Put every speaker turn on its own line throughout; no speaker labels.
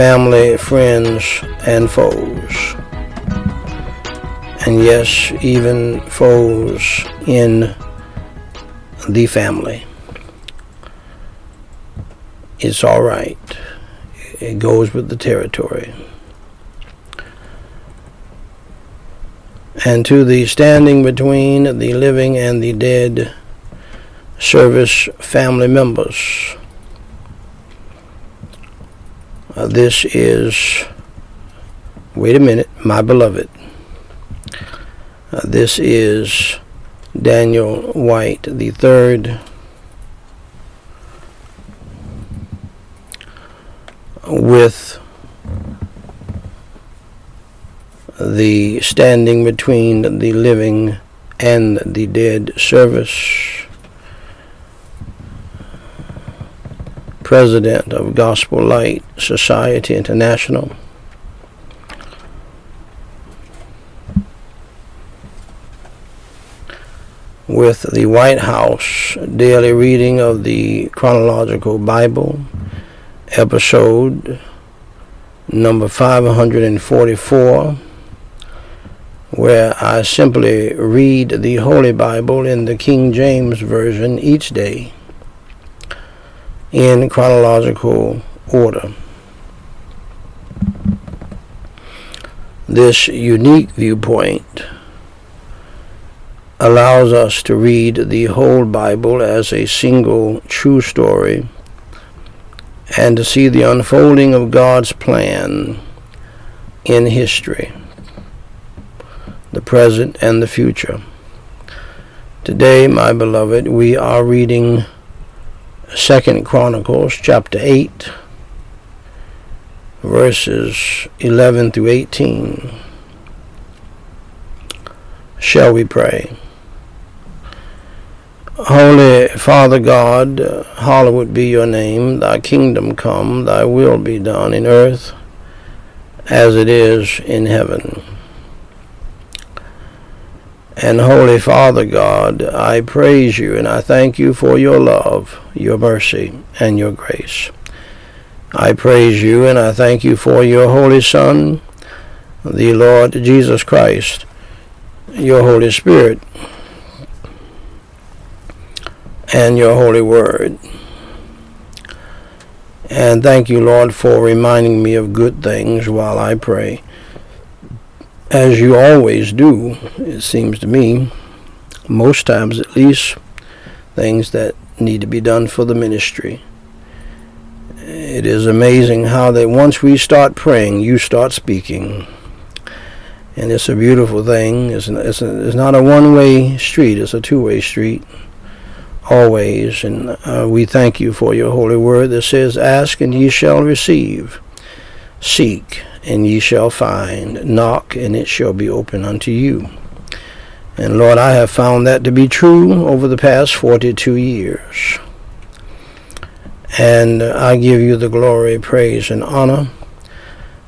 family, friends, and foes. And yes, even foes in the family. It's all right. It goes with the territory. And to the standing between the living and the dead service family members. Uh, this is, wait a minute, my beloved. Uh, this is Daniel Whyte the third. With the standing between the living and the dead service. President of Gospel Light Society International. With the Whyte House daily reading of the chronological Bible, episode number 544 where I simply read the Holy Bible in the King James Version each day in chronological order. This unique viewpoint allows us to read the whole Bible as a single true story and to see the unfolding of God's plan in history the present, and the future. Today, my beloved, we are reading Second Chronicles chapter 8 verses 11 through 18. Shall we pray? Holy Father God, hallowed be your name, thy kingdom come, thy will be done in earth as it is in heaven. And Holy Father God, I praise you and I thank you for your love, your mercy, and your grace. I praise you and I thank you for your Holy Son, the Lord Jesus Christ, your Holy Spirit, and your Holy Word. And thank you, Lord, for reminding me of good things while I pray as you always do, it seems to me, most times at least, things that need to be done for the ministry. It is amazing how that once we start praying, you start speaking. And it's a beautiful thing. It's, it's, a, it's not a one way street, it's a two way street, always. And uh, we thank you for your holy word that says, Ask and ye shall receive, seek and ye shall find. Knock, and it shall be open unto you. And Lord, I have found that to be true over the past 42 years. And I give you the glory, praise, and honor.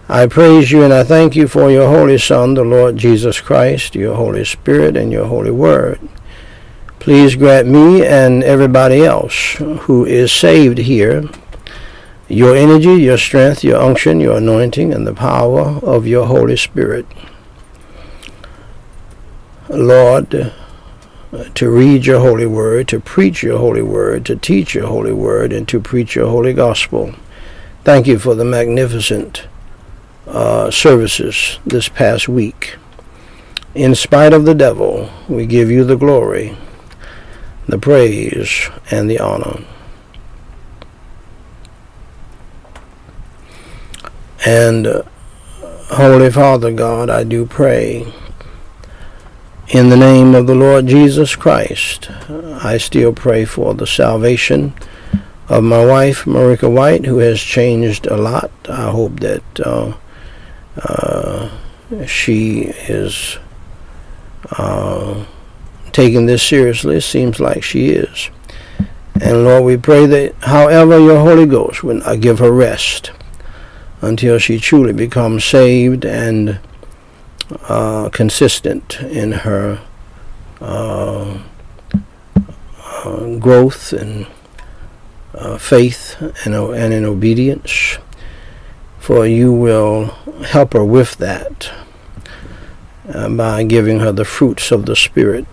I praise you and I thank you for your Holy Son, the Lord Jesus Christ, your Holy Spirit, and your Holy Word. Please grant me and everybody else who is saved here your energy, your strength, your unction, your anointing, and the power of your Holy Spirit. Lord, to read your holy word, to preach your holy word, to teach your holy word, and to preach your holy gospel. Thank you for the magnificent uh, services this past week. In spite of the devil, we give you the glory, the praise, and the honor. And uh, Holy Father God, I do pray in the name of the Lord Jesus Christ. I still pray for the salvation of my wife, Meriqua Whyte, who has changed a lot. I hope that uh, uh, she is uh, taking this seriously. Seems like she is. And Lord, we pray that however your Holy Ghost will give her rest until she truly becomes saved and uh, consistent in her uh, uh, growth and uh, faith and, and in obedience. for you will help her with that uh, by giving her the fruits of the Spirit.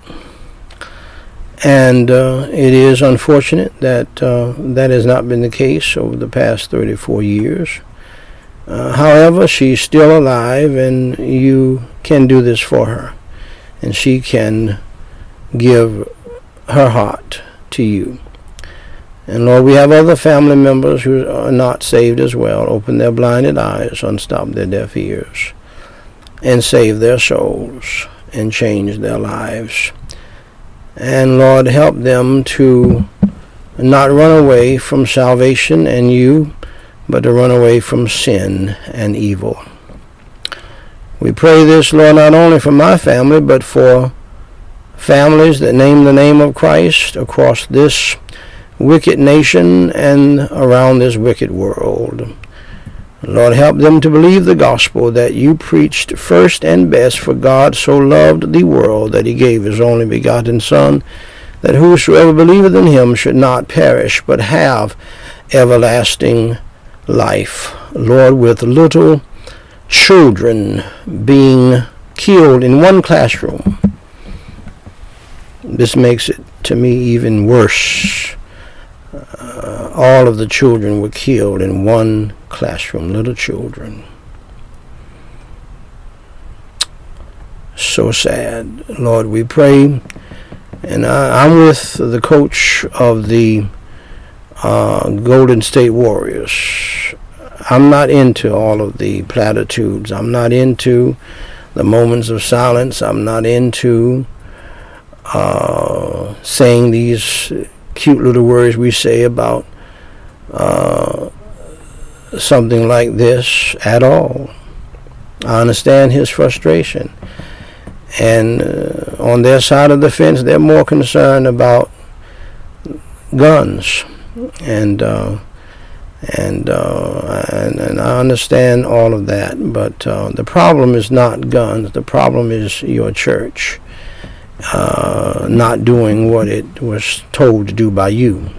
And uh, it is unfortunate that that has not been the case over the past 34 years. Uh, however, she's still alive, and you can do this for her. And she can give her heart to you. And Lord, we have other family members who are not saved as well. Open their blinded eyes, unstop their deaf ears, and save their souls and change their lives. And Lord, help them to not run away from salvation and you but to run away from sin and evil. We pray this, Lord, not only for my family, but for families that name the name of Christ across this wicked nation and around this wicked world. Lord, help them to believe the gospel that you preached first and best, for God so loved the world that he gave his only begotten Son, that whosoever believeth in him should not perish, but have everlasting life. Lord, with little children being killed in one classroom, this makes it to me even worse. Uh, all of the children were killed in one classroom, little children. So sad. Lord, we pray. And I, am with the coach of the uh, Golden State Warriors. I'm not into all of the platitudes. I'm not into the moments of silence. I'm not into uh, saying these cute little words we say about uh, something like this at all. I understand his frustration. And uh, on their side of the fence, they're more concerned about guns and uh, and, uh, and and I understand all of that. But uh, the problem is not guns. The problem is your church uh, not doing what it was told to do by you.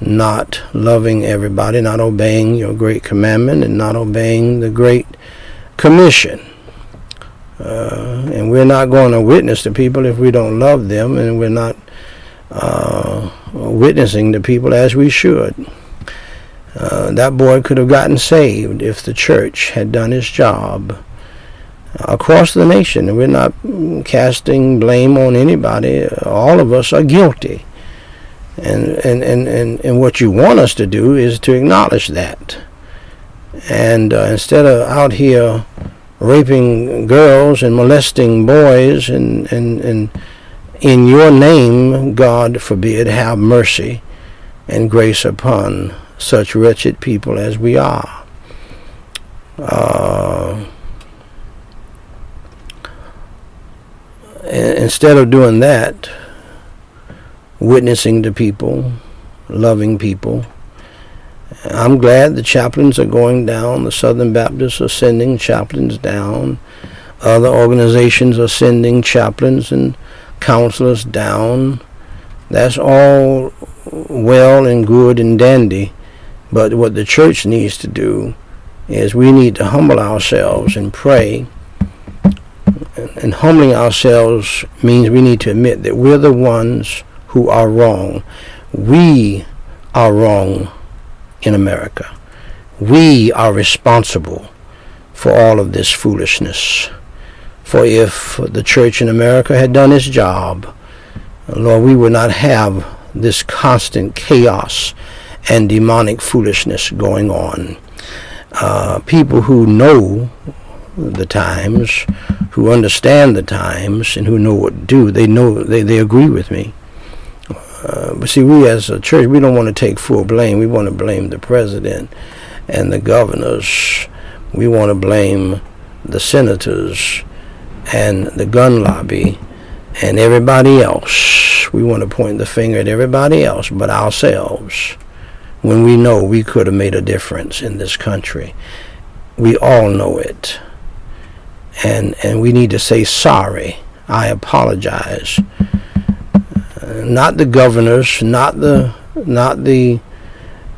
Not loving everybody, not obeying your great commandment, and not obeying the great commission. Uh, and we're not going to witness to people if we don't love them, and we're not uh, witnessing to people as we should. Uh, that boy could have gotten saved if the church had done its job across the nation. And we're not casting blame on anybody. All of us are guilty. And, and, and, and, and what you want us to do is to acknowledge that. And uh, instead of out here raping girls and molesting boys and, and, and in your name, God forbid, have mercy and grace upon such wretched people as we are. Uh, instead of doing that, witnessing to people, loving people, I'm glad the chaplains are going down. The Southern Baptists are sending chaplains down. Other organizations are sending chaplains and counselors down. That's all well and good and dandy. But what the church needs to do is we need to humble ourselves and pray. And humbling ourselves means we need to admit that we're the ones who are wrong. We are wrong in America. We are responsible for all of this foolishness. For if the church in America had done its job, Lord, we would not have this constant chaos and demonic foolishness going on. Uh, people who know the times, who understand the times, and who know what to do, they know they, they agree with me. Uh, but see, we as a church, we don't want to take full blame. We want to blame the president and the governors. We want to blame the senators and the gun lobby and everybody else. We want to point the finger at everybody else but ourselves when we know we could have made a difference in this country. We all know it. And, and we need to say sorry. I apologize. Uh, not the governors, not the, not the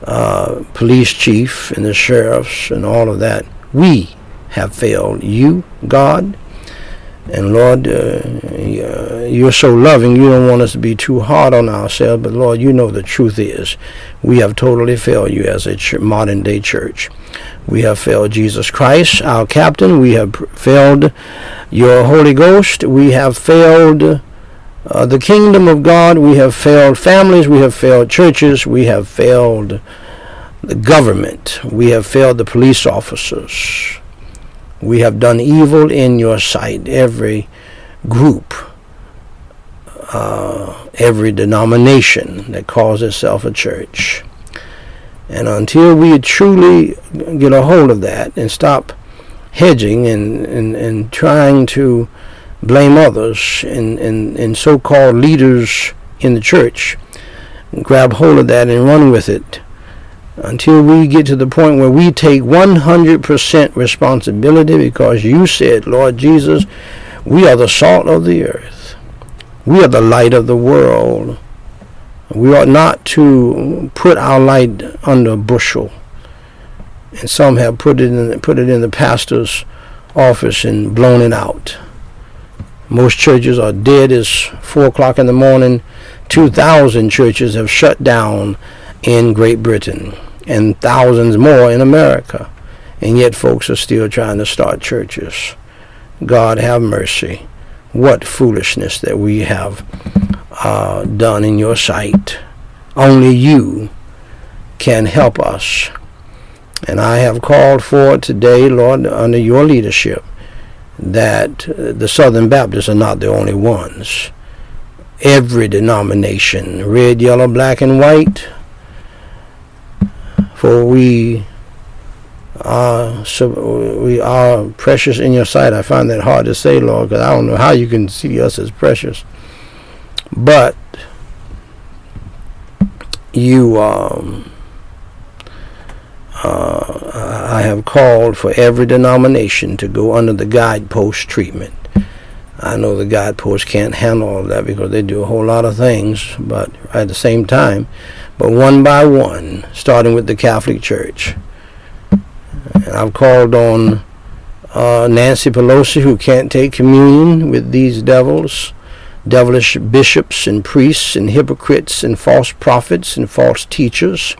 uh, police chief and the sheriffs and all of that. We have failed you, God. And Lord, uh, you're so loving, you don't want us to be too hard on ourselves, but Lord, you know the truth is we have totally failed you as a ch- modern day church. We have failed Jesus Christ, our captain. We have failed your Holy Ghost. We have failed uh, the kingdom of God. We have failed families. We have failed churches. We have failed the government. We have failed the police officers. We have done evil in your sight. Every group, uh, every denomination that calls itself a church. And until we truly get a hold of that and stop hedging and, and, and trying to blame others and, and, and so called leaders in the church, grab hold of that and run with it until we get to the point where we take 100% responsibility because you said, Lord Jesus, we are the salt of the earth. We are the light of the world. We ought not to put our light under a bushel. And some have put it in put it in the pastor's office and blown it out. Most churches are dead as four o'clock in the morning. Two thousand churches have shut down in Great Britain and thousands more in America. And yet folks are still trying to start churches. God have mercy. What foolishness that we have uh, done in your sight. Only you can help us. And I have called for today, Lord, under your leadership, that the Southern Baptists are not the only ones. Every denomination, red, yellow, black, and white, for we are we are precious in your sight. I find that hard to say, Lord, because I don't know how you can see us as precious. But you, um, uh, I have called for every denomination to go under the guidepost treatment. I know the guideposts can't handle all that because they do a whole lot of things, but at the same time, but one by one, starting with the Catholic Church. And I've called on uh, Nancy Pelosi, who can't take communion with these devils, devilish bishops and priests and hypocrites and false prophets and false teachers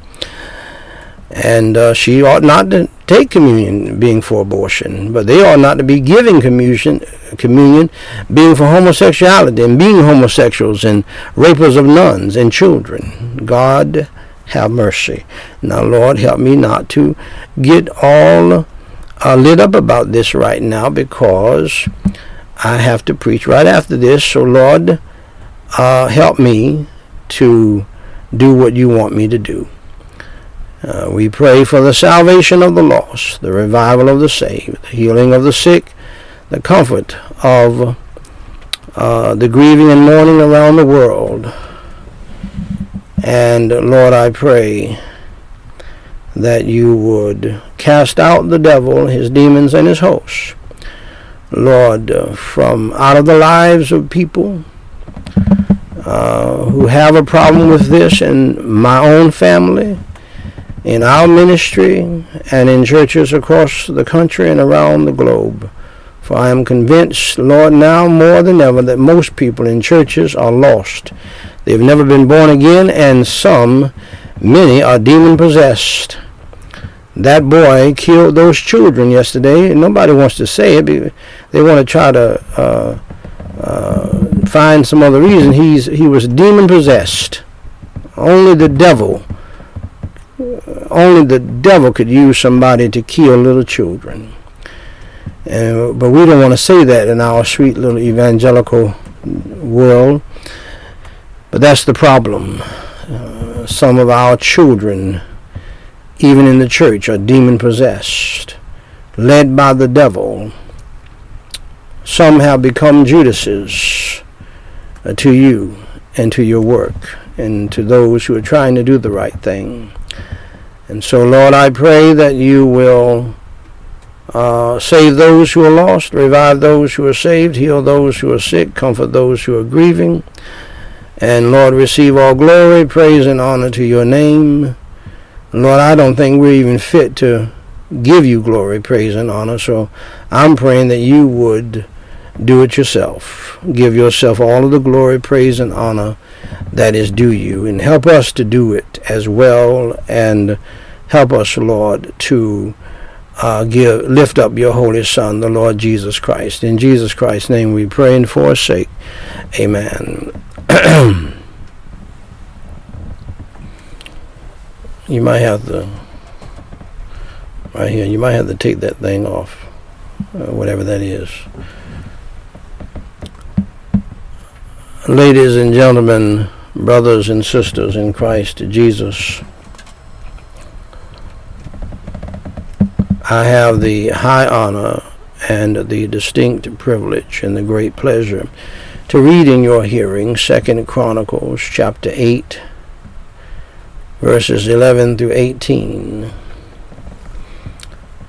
and uh, she ought not to take communion being for abortion, but they ought not to be giving communion, communion being for homosexuality and being homosexuals and rapers of nuns and children. God have mercy. Now, Lord, help me not to get all uh, lit up about this right now because I have to preach right after this. So, Lord, uh, help me to do what you want me to do. Uh, we pray for the salvation of the lost, the revival of the saved, the healing of the sick, the comfort of uh, the grieving and mourning around the world. And Lord, I pray that you would cast out the devil, his demons, and his hosts. Lord, uh, from out of the lives of people uh, who have a problem with this in my own family, in our ministry and in churches across the country and around the globe. For I am convinced, Lord, now more than ever, that most people in churches are lost. They've never been born again, and some, many, are demon possessed. That boy killed those children yesterday. Nobody wants to say it. They want to try to uh, uh, find some other reason. He's he was demon possessed. Only the devil only the devil could use somebody to kill little children. And, but we don't want to say that in our sweet little evangelical world. But that's the problem. Uh, some of our children, even in the church, are demon possessed, led by the devil. Some have become Judases uh, to you and to your work and to those who are trying to do the right thing. And so, Lord, I pray that you will uh, save those who are lost, revive those who are saved, heal those who are sick, comfort those who are grieving. And Lord, receive all glory, praise, and honor to your name. Lord, I don't think we're even fit to give you glory, praise, and honor. So I'm praying that you would do it yourself. Give yourself all of the glory, praise, and honor that is due you. And help us to do it as well. And help us, Lord, to uh, give lift up your holy Son, the Lord Jesus Christ. In Jesus Christ's name we pray and for his sake. Amen. you might have to right here. You might have to take that thing off, uh, whatever that is. Ladies and gentlemen, brothers and sisters in Christ Jesus, I have the high honor and the distinct privilege and the great pleasure to read in your hearing Second Chronicles chapter 8 verses 11 through 18.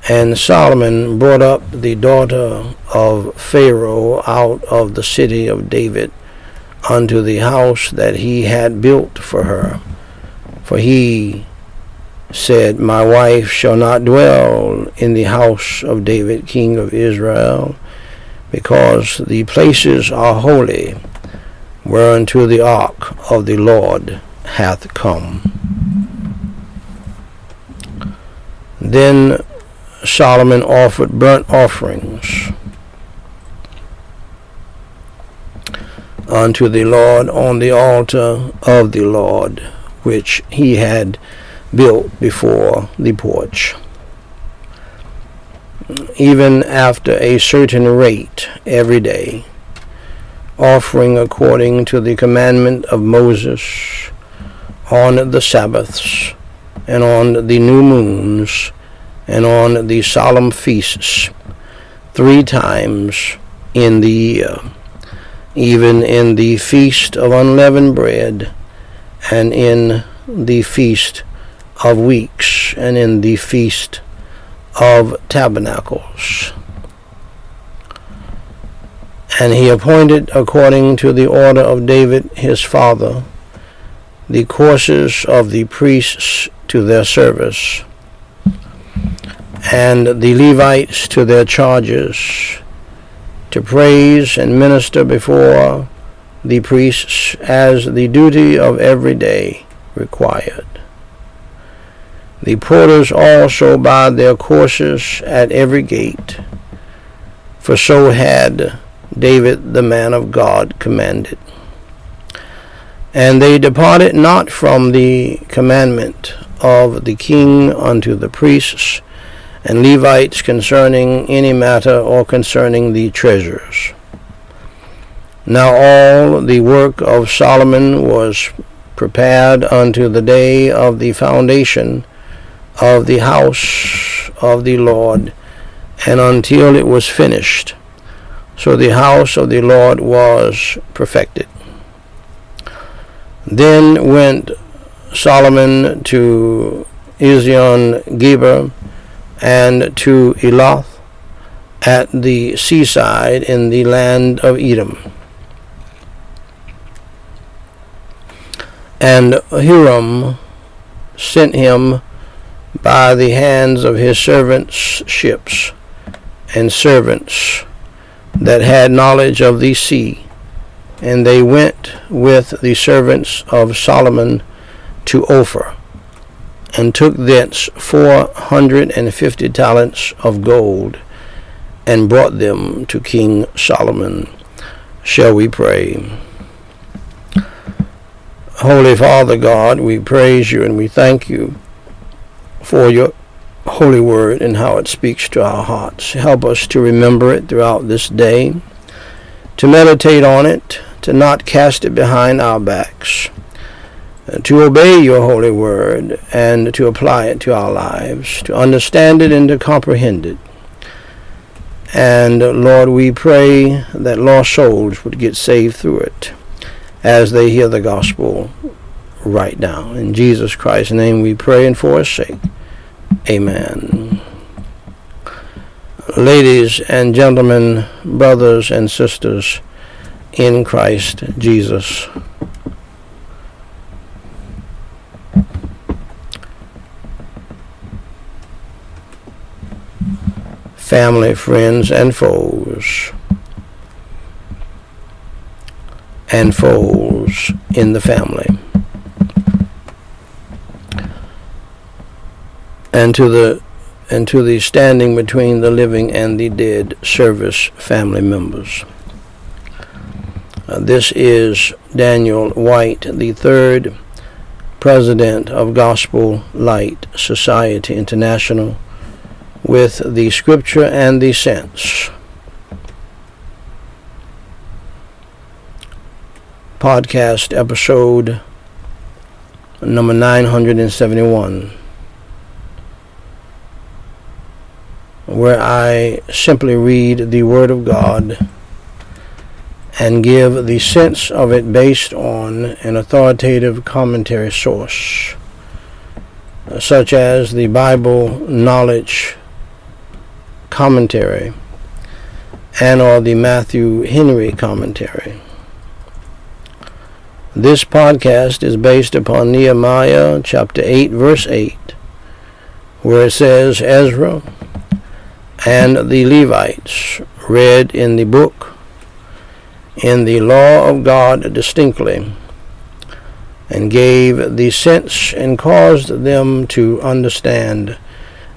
And Solomon brought up the daughter of Pharaoh out of the city of David unto the house that he had built for her. For he said, My wife shall not dwell in the house of David, king of Israel, because the places are holy, whereunto the ark of the Lord hath come. Then Solomon offered burnt offerings unto the Lord on the altar of the Lord, which he had built before the porch. Even after a certain rate every day, offering according to the commandment of Moses on the Sabbaths and on the new moons and on the solemn feasts three times in the year, even in the feast of unleavened bread, and in the feast of weeks, and in the feast of tabernacles. And he appointed, according to the order of David his father, the courses of the priests to their service and the Levites to their charges to praise and minister before the priests as the duty of every day required. The porters also by their courses at every gate, for so had David the man of God commanded. And they departed not from the commandment of the king unto the priests and Levites concerning any matter or concerning the treasures. Now all the work of Solomon was prepared unto the day of the foundation of the house of the Lord, and until it was finished. So the house of the Lord was perfected. Then went Solomon to Ezion Geber, and to Eloth at the seaside in the land of Edom. And Hiram sent him by the hands of his servants' ships and servants that had knowledge of the sea, and they went with the servants of Solomon to Ophir and took thence four hundred and fifty talents of gold, and brought them to King Solomon. Shall we pray? Holy Father God, we praise you and we thank you for your holy word and how it speaks to our hearts. Help us to remember it throughout this day, to meditate on it, to not cast it behind our backs Uh, to obey your holy word and to apply it to our lives, to understand it and to comprehend it. And uh, Lord, we pray that lost souls would get saved through it as they hear the gospel right now. In Jesus Christ's name we pray and for his sake. Amen. Ladies and gentlemen, brothers and sisters in Christ Jesus. Family, friends, and foes. And foes in the family. And to the and to the standing between the living and the dead service family members. Uh, this is Daniel Whyte, the third president of Gospel Light Society International, with the scripture and the sense. Podcast episode number 971, where I simply read the Word of God and give the sense of it based on an authoritative commentary source, such as the Bible Knowledge Commentary and or the Matthew Henry Commentary. This podcast is based upon Nehemiah chapter 8 verse 8 where it says Ezra and the Levites read in the book in the law of God distinctly, and gave the sense and caused them to understand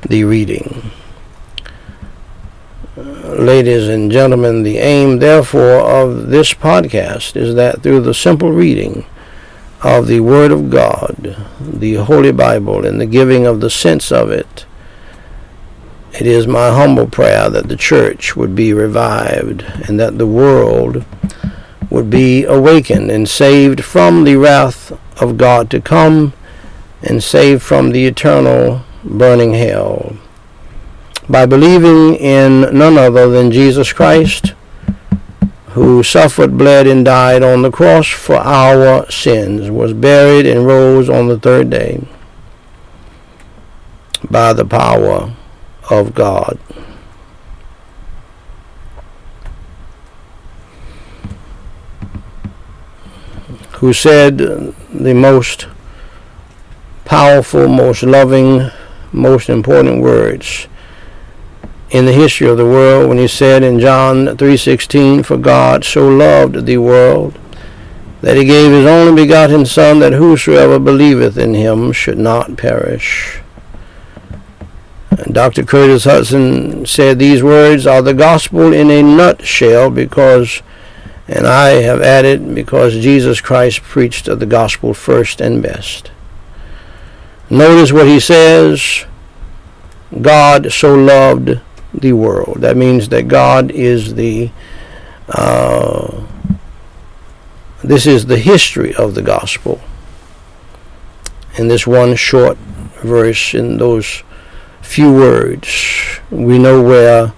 the reading. Ladies and gentlemen, the aim, therefore, of this podcast is that through the simple reading of the Word of God, the Holy Bible, and the giving of the sense of it, it is my humble prayer that the church would be revived and that the world would be awakened and saved from the wrath of God to come and saved from the eternal burning hell by believing in none other than Jesus Christ who suffered, bled, and died on the cross for our sins, was buried, and rose on the third day by the power of God. Who said the most powerful, most loving, most important words in the history of the world when he said in John 3:16 for God so loved the world that he gave his only begotten son that whosoever believeth in him should not perish And Dr. Curtis Hudson said these words are the gospel in a nutshell because, and I have added, because Jesus Christ preached the gospel first and best. Notice what he says God so loved the world. That means that God is the, uh, this is the history of the gospel. In this one short verse, in those few words. We know where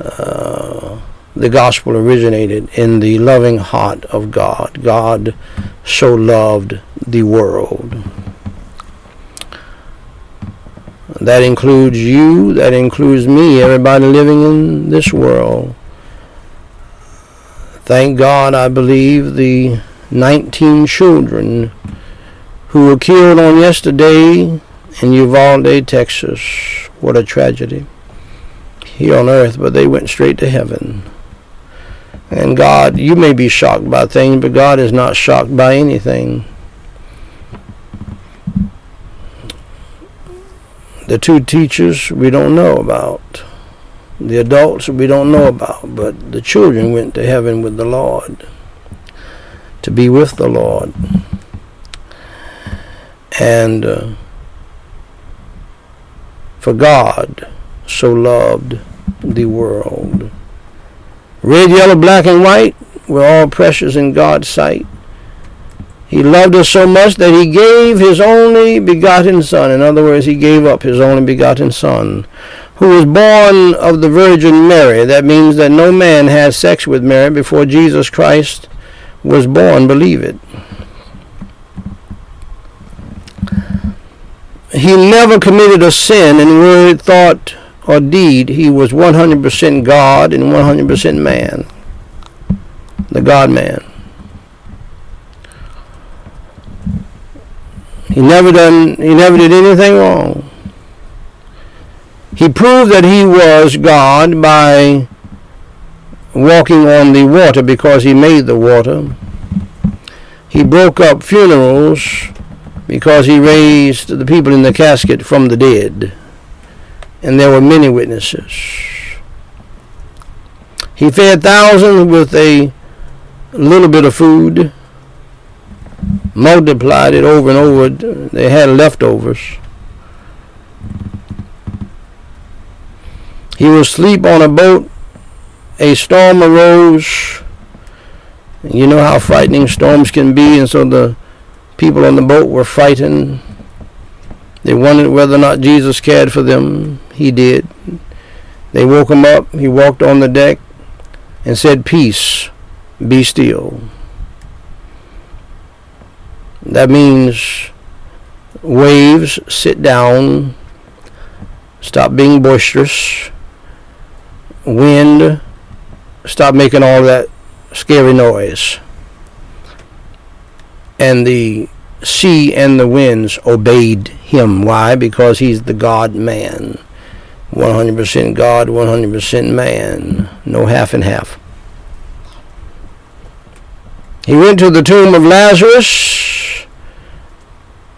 uh, the gospel originated in the loving heart of God. God so loved the world. That includes you, that includes me, everybody living in this world. Thank God, I believe the 19 children who were killed on yesterday in Uvalde, Texas. What a tragedy. Here on earth, but they went straight to heaven. And God, you may be shocked by things, but God is not shocked by anything. The two teachers we don't know about. The adults we don't know about, but the children went to heaven with the Lord to be with the Lord. And uh, for God so loved the world. Red, yellow, black, and white, we're all precious in God's sight. He loved us so much that he gave his only begotten Son. In other words, he gave up his only begotten Son, who was born of the Virgin Mary. That means that no man had sex with Mary before Jesus Christ was born. Believe it. he never committed a sin in word, thought, or deed. He was 100% God and 100% man. The God man. He never done he never did anything wrong. He proved that he was God by walking on the water because he made the water. He broke up funerals because he raised the people in the casket from the dead. And there were many witnesses. He fed thousands with a little bit of food, multiplied it over and over. They had leftovers. He was asleep on a boat. A storm arose. You know how frightening storms can be, and so the people on the boat were frightened. They wondered whether or not Jesus cared for them. He did. They woke him up. He walked on the deck and said, Peace, be still. That means waves, sit down, stop being boisterous, wind, stop making all that scary noise. And the sea and the winds obeyed him. Why? Because he's the God man. 100% God, 100% man. No half and half. He went to the tomb of Lazarus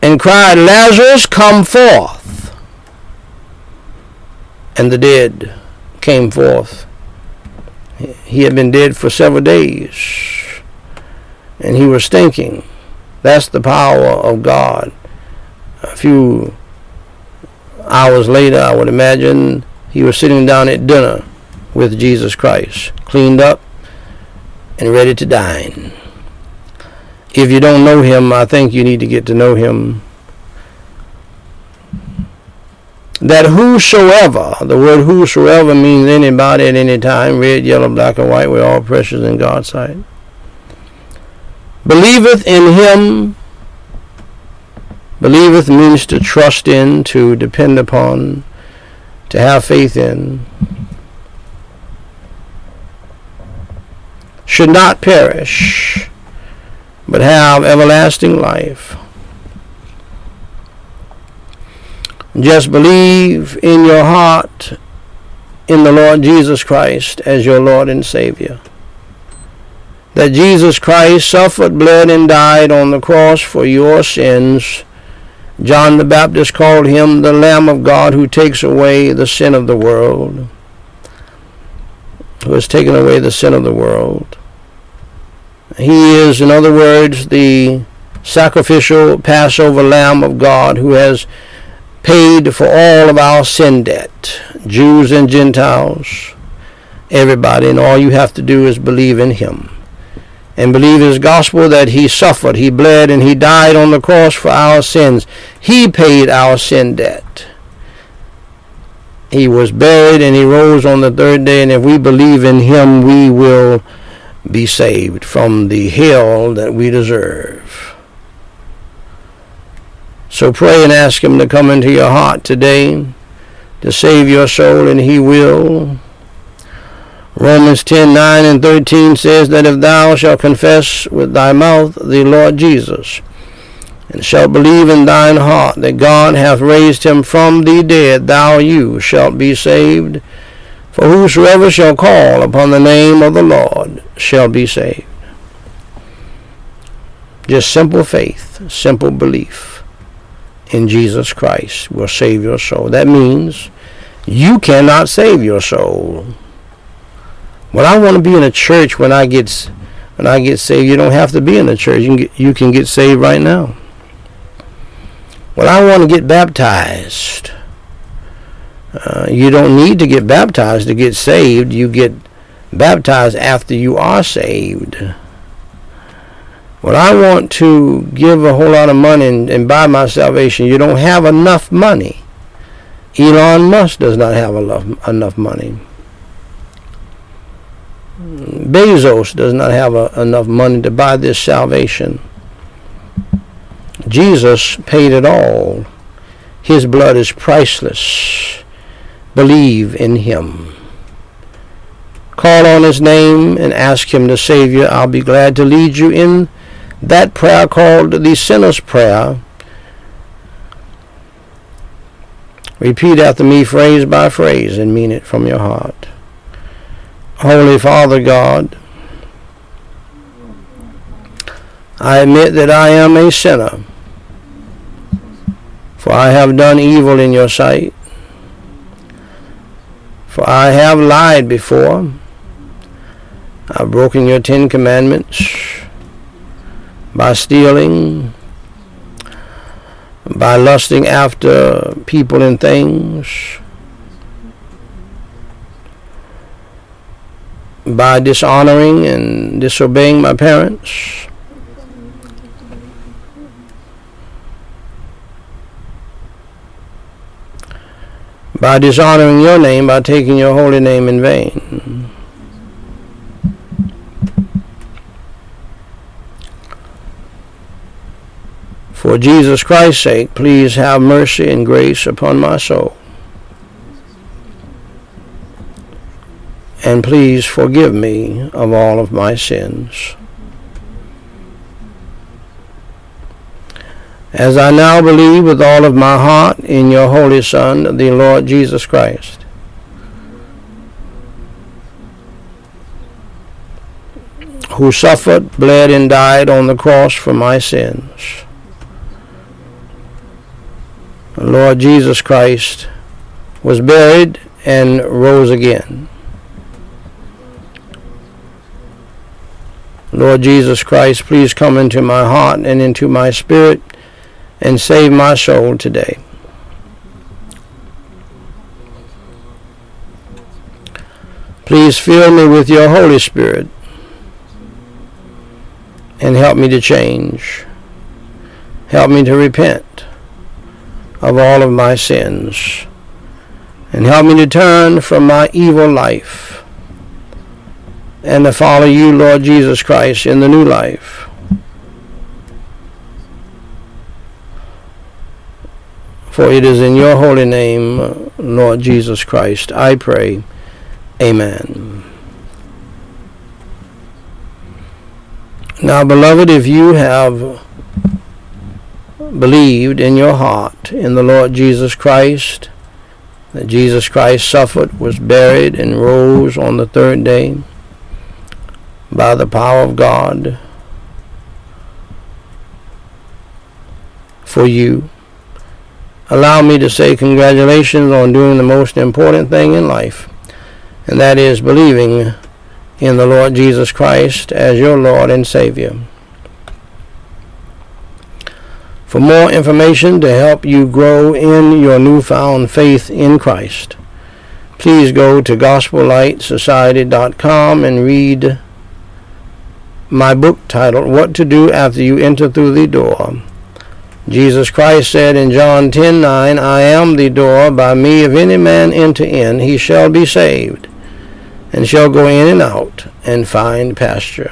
and cried, Lazarus, come forth. And the dead came forth. He had been dead for several days, and he was stinking. That's the power of God. A few hours later, I would imagine, he was sitting down at dinner with Jesus Christ, cleaned up and ready to dine. If you don't know him, I think you need to get to know him. That whosoever, the word whosoever means anybody at any time, red, yellow, black, or white, we're all precious in God's sight. Believeth in him Believeth means to trust in, to depend upon, to have faith in. Should not perish, but have everlasting life. Just believe in your heart in the Lord Jesus Christ as your Lord and Savior. That Jesus Christ suffered, bled, and died on the cross for your sins John the Baptist called him the Lamb of God who takes away the sin of the world, who has taken away the sin of the world. He is, in other words, the sacrificial Passover Lamb of God who has paid for all of our sin debt, Jews and Gentiles, everybody, and all you have to do is believe in him and believe his gospel that he suffered, he bled, and he died on the cross for our sins. He paid our sin debt. He was buried and he rose on the third day, and if we believe in him, we will be saved from the hell that we deserve. So pray and ask him to come into your heart today to save your soul, and he will. Romans 10 9 and 13 says that if thou shalt confess with thy mouth the Lord Jesus, and shalt believe in thine heart that God hath raised him from the dead, thou you shalt be saved. For whosoever shall call upon the name of the Lord shall be saved. Just simple faith, simple belief in Jesus Christ will save your soul. That means you cannot save your soul. Well, I want to be in a church when I get when I get saved. You don't have to be in a church. You can get, you can get saved right now. Well, I want to get baptized. Uh, you don't need to get baptized to get saved. You get baptized after you are saved. Well, I want to give a whole lot of money and, and buy my salvation. You don't have enough money. Elon Musk does not have enough, enough money. Bezos does not have a, enough money to buy this salvation. Jesus paid it all. His blood is priceless. Believe in him. Call on his name and ask him to save you. I'll be glad to lead you in that prayer called the sinner's prayer. Repeat after me phrase by phrase and mean it from your heart. Holy Father God, I admit that I am a sinner, for I have done evil in your sight. For I have lied before. I've broken your Ten Commandments by stealing, by lusting after people and things, by dishonoring and disobeying my parents. By dishonoring your name, by taking your holy name in vain. For Jesus Christ's sake, please have mercy and grace upon my soul. And please forgive me of all of my sins. As I now believe with all of my heart in your Holy Son, the Lord Jesus Christ, who suffered, bled, and died on the cross for my sins Lord Jesus Christ was buried and rose again. Lord Jesus Christ, please come into my heart and into my spirit and save my soul today. Please fill me with your Holy Spirit and help me to change. Help me to repent of all of my sins and help me to turn from my evil life and to follow you, Lord Jesus Christ, in the new life. For it is in your holy name, Lord Jesus Christ, I pray. Amen. Now, beloved, if you have believed in your heart in the Lord Jesus Christ, that Jesus Christ suffered, was buried, and rose on the third day by the power of God for you. Allow me to say congratulations on doing the most important thing in life, and that is believing in the Lord Jesus Christ as your Lord and Savior. For more information to help you grow in your newfound faith in Christ, please go to gospellightsociety.com and read my book titled What to Do After You Enter Through the Door. Jesus Christ said in John 10:9, I am the door, by me if any man enter in, he shall be saved, and shall go in and out and find pasture.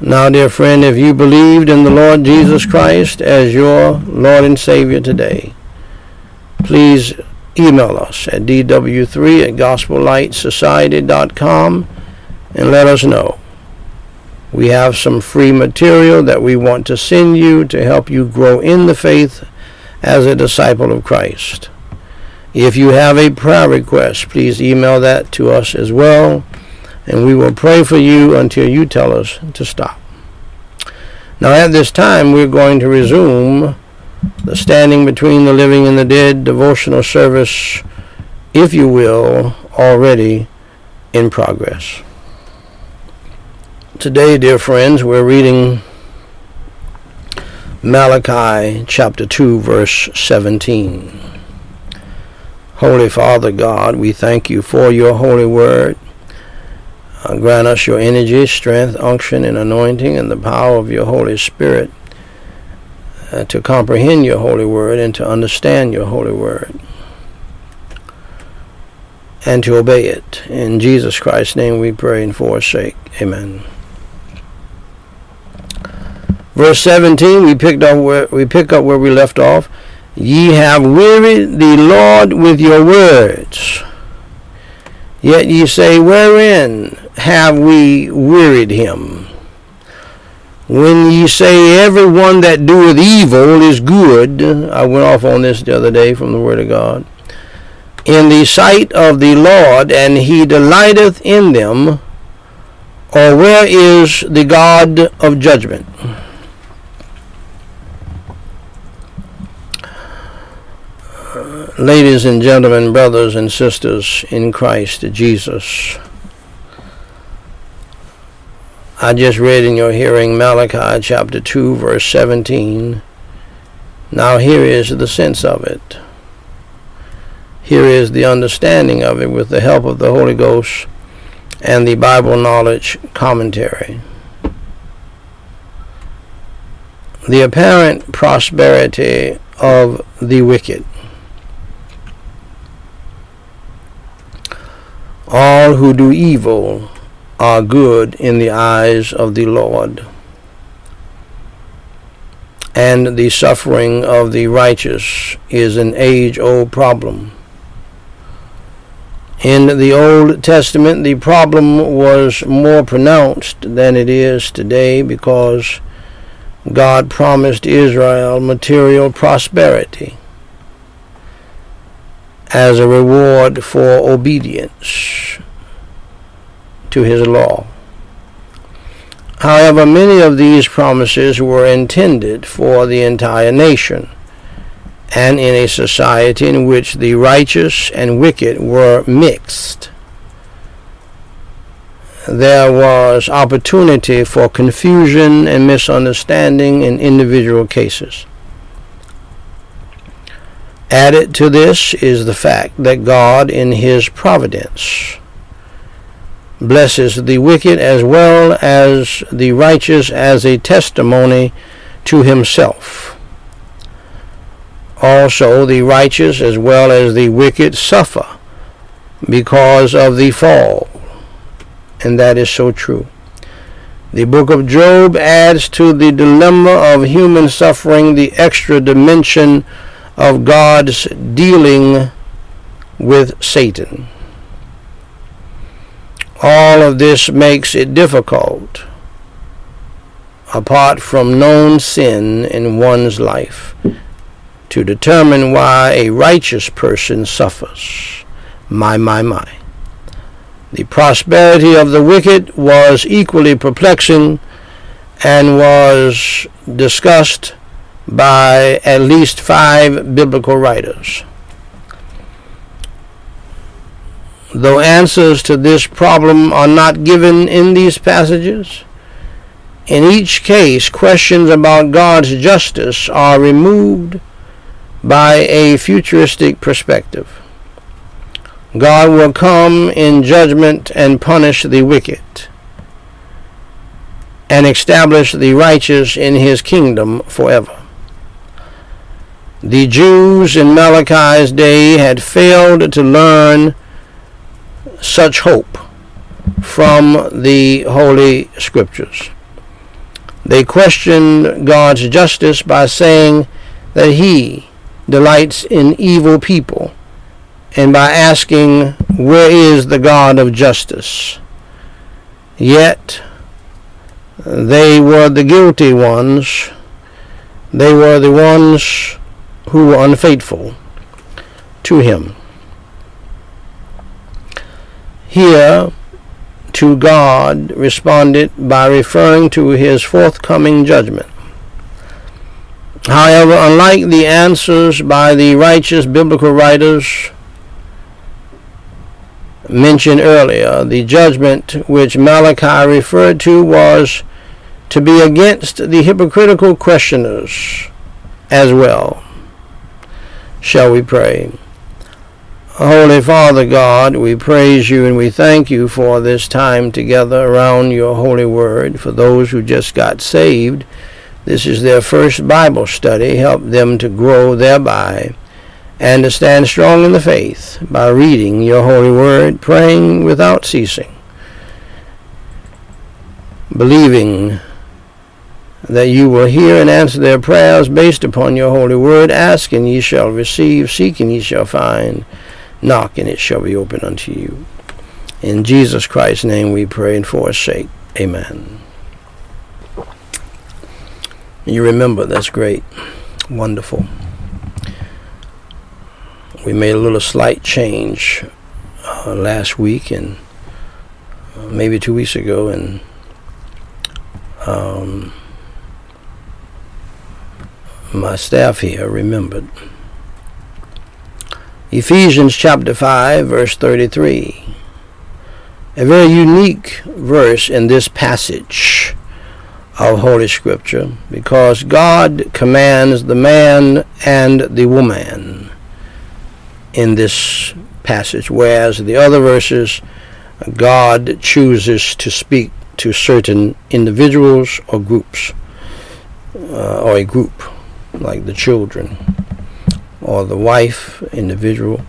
Now, dear friend, if you believed in the Lord Jesus Christ as your Lord and Savior today, please email us at dw3 at gospellightsociety.com and let us know. We have some free material that we want to send you to help you grow in the faith as a disciple of Christ. If you have a prayer request, please email that to us as well and we will pray for you until you tell us to stop. Now, at this time, we're going to resume the Standing Between the Living and the Dead devotional service, if you will, already in progress. Today, dear friends, we're reading Malachi chapter 2, verse 17. Holy Father God, we thank you for your holy word. Uh, grant us your energy, strength, unction, and anointing, and the power of your Holy Spirit uh, to comprehend your holy word and to understand your holy word and to obey it. In Jesus Christ's name we pray and for his sake. Amen. Verse 17, we picked up where we pick up where we left off. Ye have wearied the Lord with your words. Yet ye say, Wherein have we wearied him? when ye say every one that doeth evil is good, I went off on this the other day from the Word of God, in the sight of the Lord, and he delighteth in them, or where is the God of judgment? Ladies and gentlemen, brothers and sisters in Christ Jesus, I just read in your hearing Malachi chapter 2, verse 17. Now, here is the sense of it. Here is the understanding of it with the help of the Holy Ghost and the Bible knowledge commentary. The apparent prosperity of the wicked. All who do evil are good in the eyes of the Lord. And the suffering of the righteous is an age old problem. In the Old Testament, the problem was more pronounced than it is today because God promised Israel material prosperity as a reward for obedience to his law. However, many of these promises were intended for the entire nation, and in a society in which the righteous and wicked were mixed. There was opportunity for confusion and misunderstanding in individual cases. Added to this is the fact that God, in His providence, blesses the wicked as well as the righteous as a testimony to himself. Also, the righteous as well as the wicked suffer because of the fall. And that is so true. The book of Job adds to the dilemma of human suffering the extra dimension of God's dealing with Satan. All of this makes it difficult, apart from known sin in one's life, to determine why a righteous person suffers. My, my, my. The prosperity of the wicked was equally perplexing and was discussed by at least five biblical writers. Though answers to this problem are not given in these passages, in each case, questions about God's justice are removed by a futuristic perspective. God will come in judgment and punish the wicked and establish the righteous in his kingdom forever. The Jews in Malachi's day had failed to learn such hope from the Holy Scriptures. They questioned God's justice by saying that He delights in evil people and by asking, Where is the God of justice? Yet they were the guilty ones. They were the ones who were unfaithful to Him here to God responded by referring to his forthcoming judgment. However, unlike the answers by the righteous biblical writers mentioned earlier, the judgment which Malachi referred to was to be against the hypocritical questioners as well. Shall we pray? Holy Father God, we praise you and we thank you for this time together around your holy word. For those who just got saved, this is their first Bible study. Help them to grow thereby and to stand strong in the faith by reading your holy word, praying without ceasing, believing that you will hear and answer their prayers based upon your holy word. Ask and ye shall receive, seek and ye shall find Knock, and it shall be opened unto you. In Jesus Christ's name we pray and for his sake. Amen. You remember, that's great. Wonderful. We made a little slight change uh, last week and uh, maybe two weeks ago, and um, my staff here remembered. Ephesians chapter 5, verse 33. A very unique verse in this passage of Holy Scripture because God commands the man and the woman in this passage, whereas the other verses, God chooses to speak to certain individuals or groups, uh, or a group, like the children, or the wife, individual,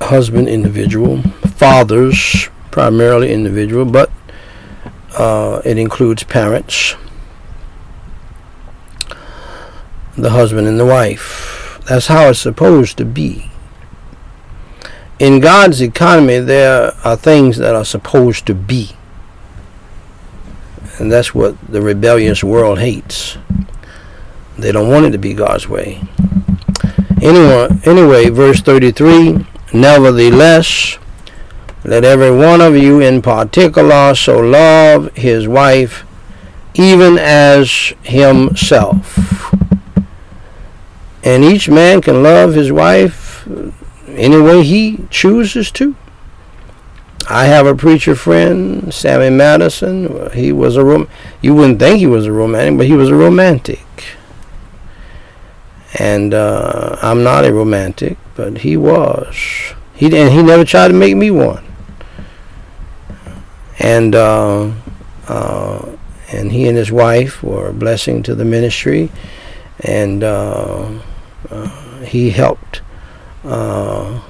husband, individual, fathers, primarily individual, but uh, it includes parents, the husband and the wife. That's how it's supposed to be. In God's economy, there are things that are supposed to be. And that's what the rebellious world hates. They don't want it to be God's way. Anyway, anyway verse 33 Nevertheless, let every one of you in particular so love his wife even as himself. And each man can love his wife any way he chooses to. I have a preacher friend, Sammy Madison. He was a rom- you wouldn't think he was a romantic, but he was a romantic. And uh, I'm not a romantic, but he was. He and he never tried to make me one and uh, uh, and he and his wife were a blessing to the ministry, and uh, uh he helped uh,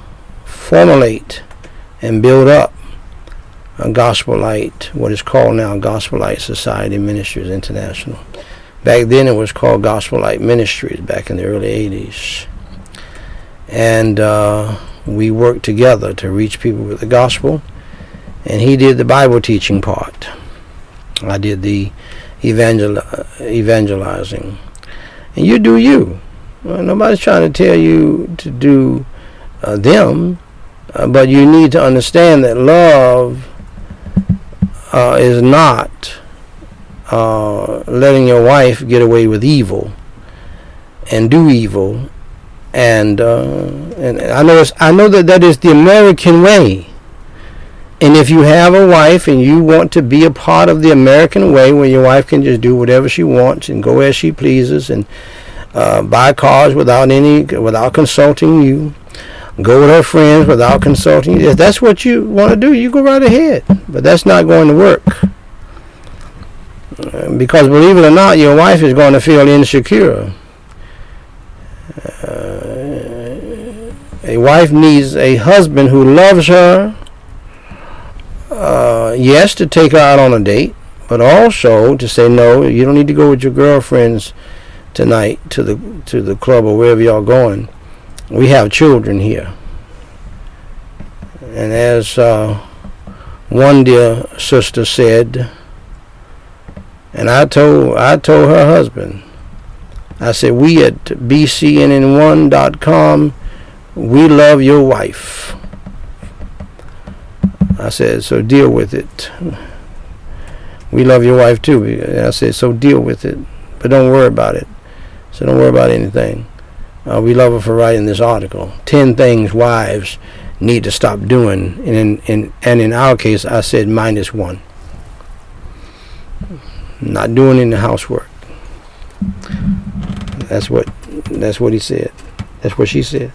formulate and build up a Gospel Light, what is called now Gospel Light Society Ministries International. Back then it was called Gospel Light Ministries back in the early 80s. And uh, we worked together to reach people with the gospel and he did the Bible teaching part. I did the evangel evangelizing, and you do you. Well, nobody's trying to tell you to do uh, them, uh, but you need to understand that love uh, is not uh, letting your wife get away with evil and do evil. And uh, and I know I know that that is the American way. And if you have a wife and you want to be a part of the American way where your wife can just do whatever she wants and go as she pleases and uh, buy cars without any without consulting you, go with her friends without consulting you. If that's what you want to do, you go right ahead. But that's not going to work. Because believe it or not, your wife is going to feel insecure. Uh, a wife needs a husband who loves her uh, yes, to take her out on a date, but also to say no. You don't need to go with your girlfriends tonight to the to the club or wherever y'all going. We have children here, and as uh, one dear sister said, and I told I told her husband, I said we at bcnn1.com, we love your wife. I said, so deal with it. We love your wife too. And I said, so deal with it. But don't worry about it. So don't worry about anything. Uh, we love her for writing this article. Ten things wives need to stop doing. And in, in, and in our case, I said minus one. Not doing any housework. That's what that's what he said. That's what she said.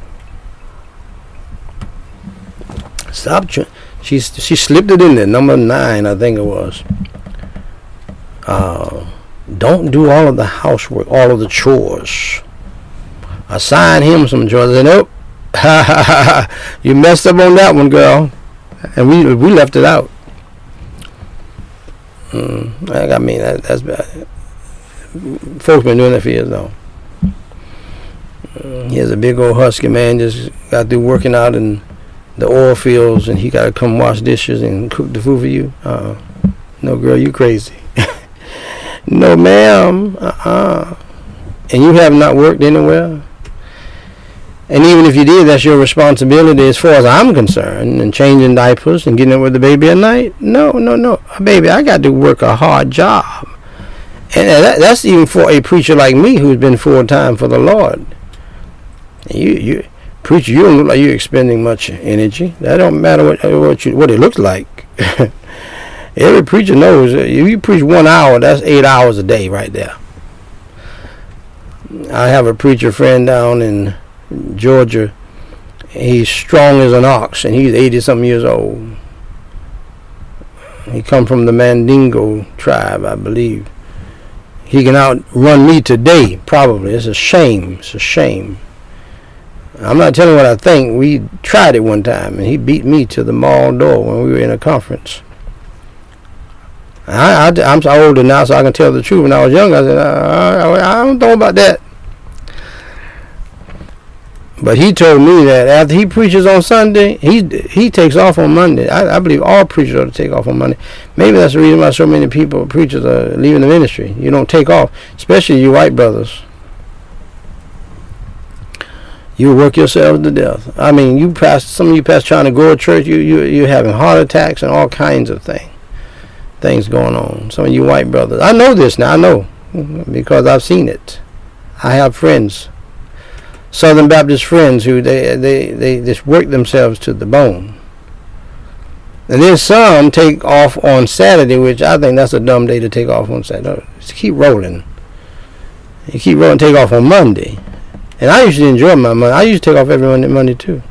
Stop she she slipped it in there, number nine, I think it was. Uh, don't do all of the housework, all of the chores. Assign him some chores. And nope, you messed up on that one, girl. And we we left it out. Mm, I mean, that, that's bad. Folks been doing that for years now. Mm, here's a big old husky man just got through working out in the oil fields and he got to come wash dishes and cook the food for you. Uh, no, girl, you crazy. no, ma'am. Uh-uh. And you have not worked anywhere? And even if you did, that's your responsibility as far as I'm concerned. And changing diapers and getting up with the baby at night? No, no, no. Baby, I got to work a hard job. And that, that's even for a preacher like me who's been full time for the Lord. You, you, preacher, you don't look like you're expending much energy. That don't matter what what you what it looks like. Every preacher knows uh, if you preach one hour, that's eight hours a day right there. I have a preacher friend down in Georgia. He's strong as an ox, and he's eighty something years old. He come from the Mandingo tribe, I believe. He can outrun me today, probably. It's a shame. It's a shame. I'm not telling what I think. We tried it one time, and he beat me to the mall door when we were in a conference. I, I, am older now, so I can tell the truth. When I was younger, I said, I, I, I don't know about that. But he told me that after he preaches on Sunday, he he takes off on Monday. I, I believe all preachers ought to take off on Monday. Maybe that's the reason why so many people, preachers, are leaving the ministry. You don't take off, especially you white brothers. You work yourselves to death. I mean, you pass some of you past trying to go to church. You you you're having heart attacks and all kinds of things, things going on. Some of you white brothers. I know this now. I know because I've seen it. I have friends Southern Baptist friends who they, they, they just work themselves to the bone. And then some take off on Saturday, which I think that's a dumb day to take off on Saturday. Just keep rolling. You keep rolling, take off on Monday. And I usually enjoy my Monday. I used to take off every Monday, Monday too.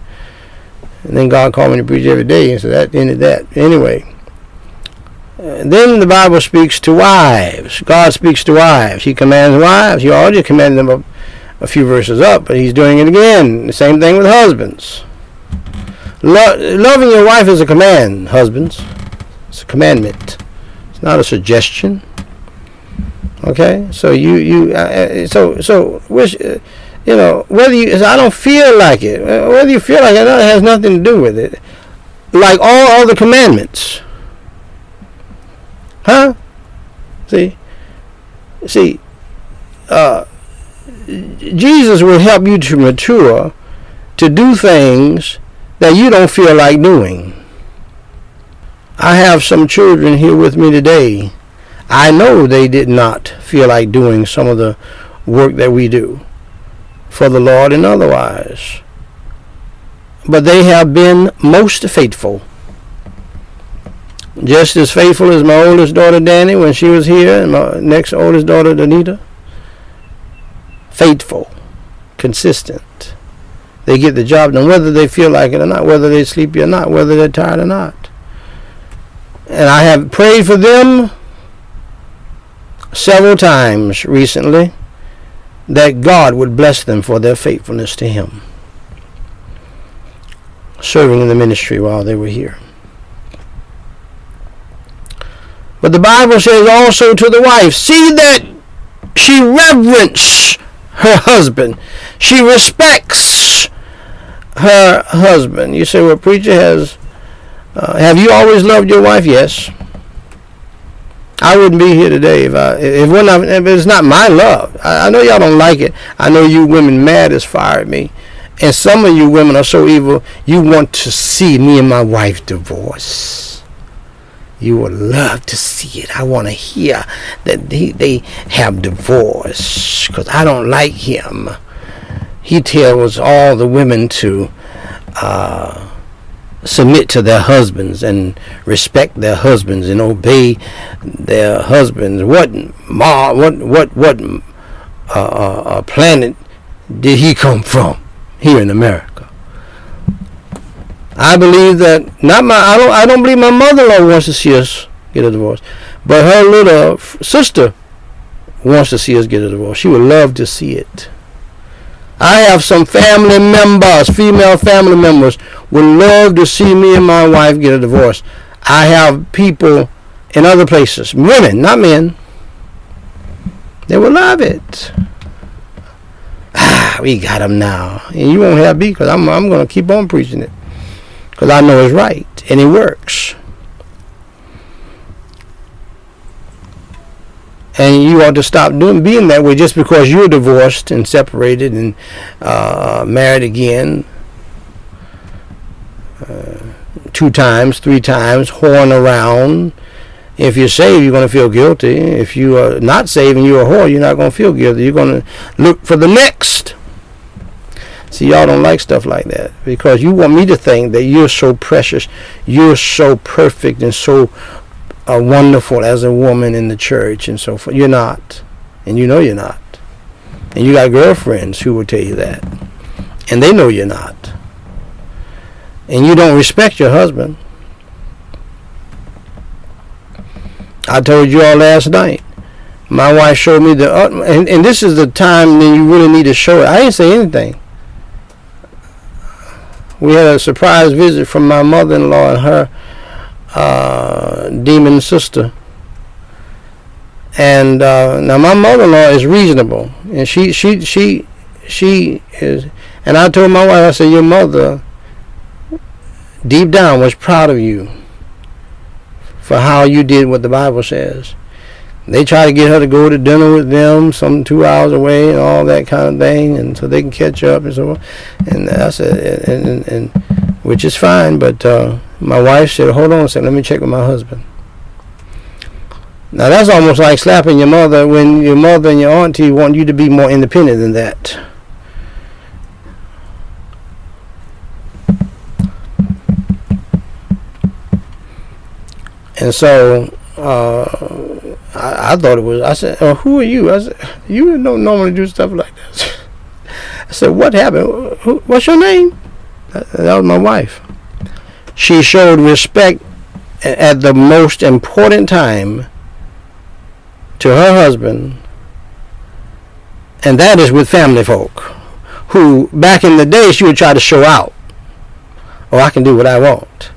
And then God called me to preach every day, and so that ended that. Anyway, uh, then the Bible speaks to wives. God speaks to wives. He commands wives. He already commanded them a few verses up, but he's doing it again. The same thing with husbands. Lo- loving your wife is a command, husbands. It's a commandment. It's not a suggestion. Okay, so you you uh, uh so so wish uh, you know whether you I don't feel like it uh, whether you feel like it that has nothing to do with it. Like all other commandments, huh? See, see, uh, Jesus will help you to mature to do things that you don't feel like doing. I have some children here with me today. I know they did not feel like doing some of the work that we do for the Lord and otherwise. But they have been most faithful. Just as faithful as my oldest daughter Danny when she was here and my next oldest daughter Danita faithful, consistent. They get the job done, whether they feel like it or not, whether they're sleepy or not, whether they're tired or not. And I have prayed for them several times recently that God would bless them for their faithfulness to Him, serving in the ministry while they were here. But the Bible says also to the wife, see that she reverence her husband. She respects her husband. You say, well, preacher has. Uh, have you always loved your wife? Yes. I wouldn't be here today if I if, not, if it's not my love. I, I, know y'all don't like it. I know you women mad as fire at me, and some of you women are so evil. You want to see me and my wife divorce. You would love to see it. I want to hear that they, they have divorce because I don't like him. He tells all the women to uh, submit to their husbands and respect their husbands and obey their husbands. What ma? What what what uh, uh, uh planet did he come from here in America? I believe that not my I don't I don't believe my mother-in-law wants to see us get a divorce, but her little sister wants to see us get a divorce. She would love to see it. I have some family members, female family members, would love to see me and my wife get a divorce. I have people in other places, women, not men. They would love it. Ah, we got them now. And you won't have me because I'm, I'm going to keep on preaching it because I know it's right and it works. and you ought to stop doing being that way just because you're divorced and separated and uh, married again uh, two times, three times, whoring around. If you're saved, you're going to feel guilty. If you are not saved and you're a whore, you're not going to feel guilty. You're going to look for the next. See, y'all don't like stuff like that because you want me to think that you're so precious, you're so perfect and so uh, wonderful as a woman in the church and so forth. You're not. And you know you're not. And you got girlfriends who will tell you that. And they know you're not. And you don't respect your husband. I told you all last night. My wife showed me the, uh, and, and this is the time that you really need to show it. I didn't say anything. We had a surprise visit from my mother-in-law and her uh, demon sister. And uh, now my mother-in-law is reasonable, and she she she she is. And I told my wife, I said, your mother, deep down, was proud of you for how you did what the Bible says. They try to get her to go to dinner with them, some two hours away, and all that kind of thing, and so they can catch up and so on. And I said, and, and, and which is fine, but. Uh, my wife said, hold on a second, let me check with my husband. Now that's almost like slapping your mother when your mother and your auntie want you to be more independent than that. And so uh, I, I, thought it was. I said, oh, "Who are you?" I said, "You don't normally do stuff like this." I said, "What happened? Who, what's your name?" That, was my wife. She showed respect at the most important time to her husband, and that is with family folk who back in the day she would try to show out. Oh, I can do what I want.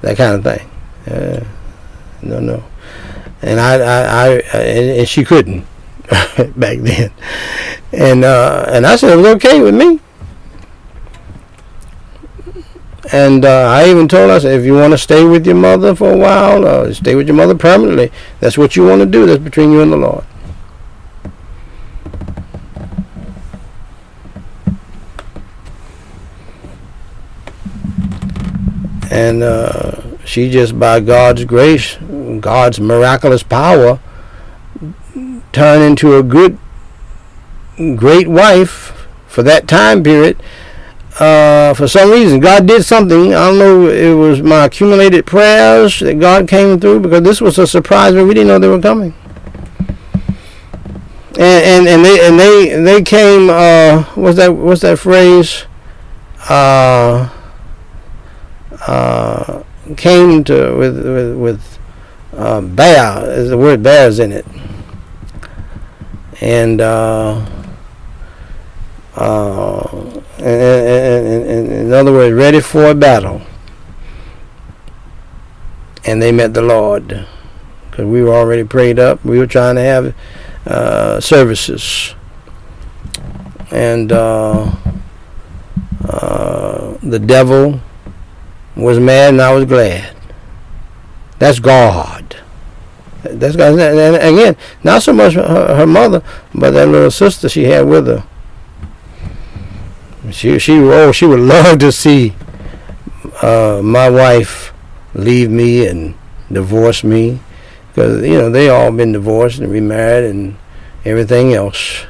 That kind of thing. Uh, no, no. And I, I, I and, and she couldn't back then. And uh, and I said it was okay with me. And uh, I even told her, I said, if you want to stay with your mother for a while, or stay with your mother permanently, that's what you want to do. That's between you and the Lord. And uh, she just, by God's grace, God's miraculous power, turned into a good, great wife for that time period uh, for some reason, God did something. I don't know. It was my accumulated prayers that God came through because this was a surprise, we didn't know they were coming. And and, and they and they they came. Uh, what's that? What's that phrase? Uh, uh, came to with with with uh, bear. Is the word bears in it? And. Uh, uh, in other words, ready for a battle. And they met the Lord because we were already prayed up. We were trying to have uh, services, and uh, uh, the devil was mad, and I was glad. That's God. That's God. And again, not so much her, her mother, but that little sister she had with her she she oh she would love to see uh, my wife leave me and divorce me because you know they all been divorced and remarried and everything else.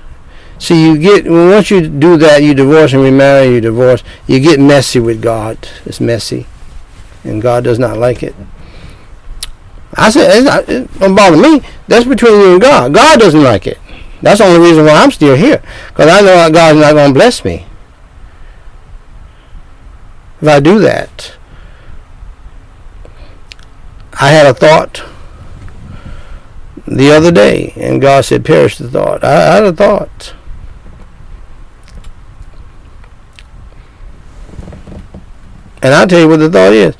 See, you get once you do that, you divorce and remarry, you divorce, you get messy with God. It's messy, and God does not like it. I said, not, it don't bother me. That's between you and God. God doesn't like it. That's the only reason why I'm still here, because I know God's not going to bless me if I do that. I had a thought the other day, and God said, Perish the thought. I, I had a thought. And I'll tell you what the thought is.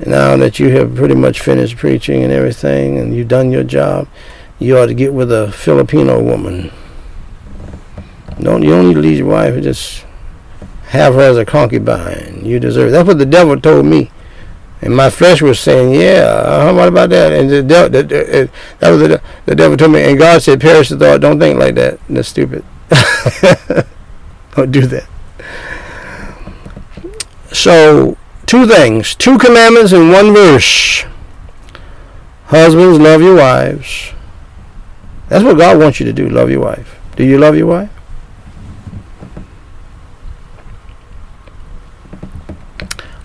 Now that you have pretty much finished preaching and everything, and you've done your job, you ought to get with a Filipino woman. Don't you don't need to leave your wife. Just have her as a concubine. You deserve. it. That's what the devil told me. And my flesh was saying, "Yeah, uh, what about that?" And the, devil, the, the, that was the, the devil told me. And God said, "Perish the thought. Don't think like that. That's stupid. Don't do that." So, two things, two commandments in one verse. Husbands, love your wives. That's what God wants you to do. Love your wife. Do you love your wife?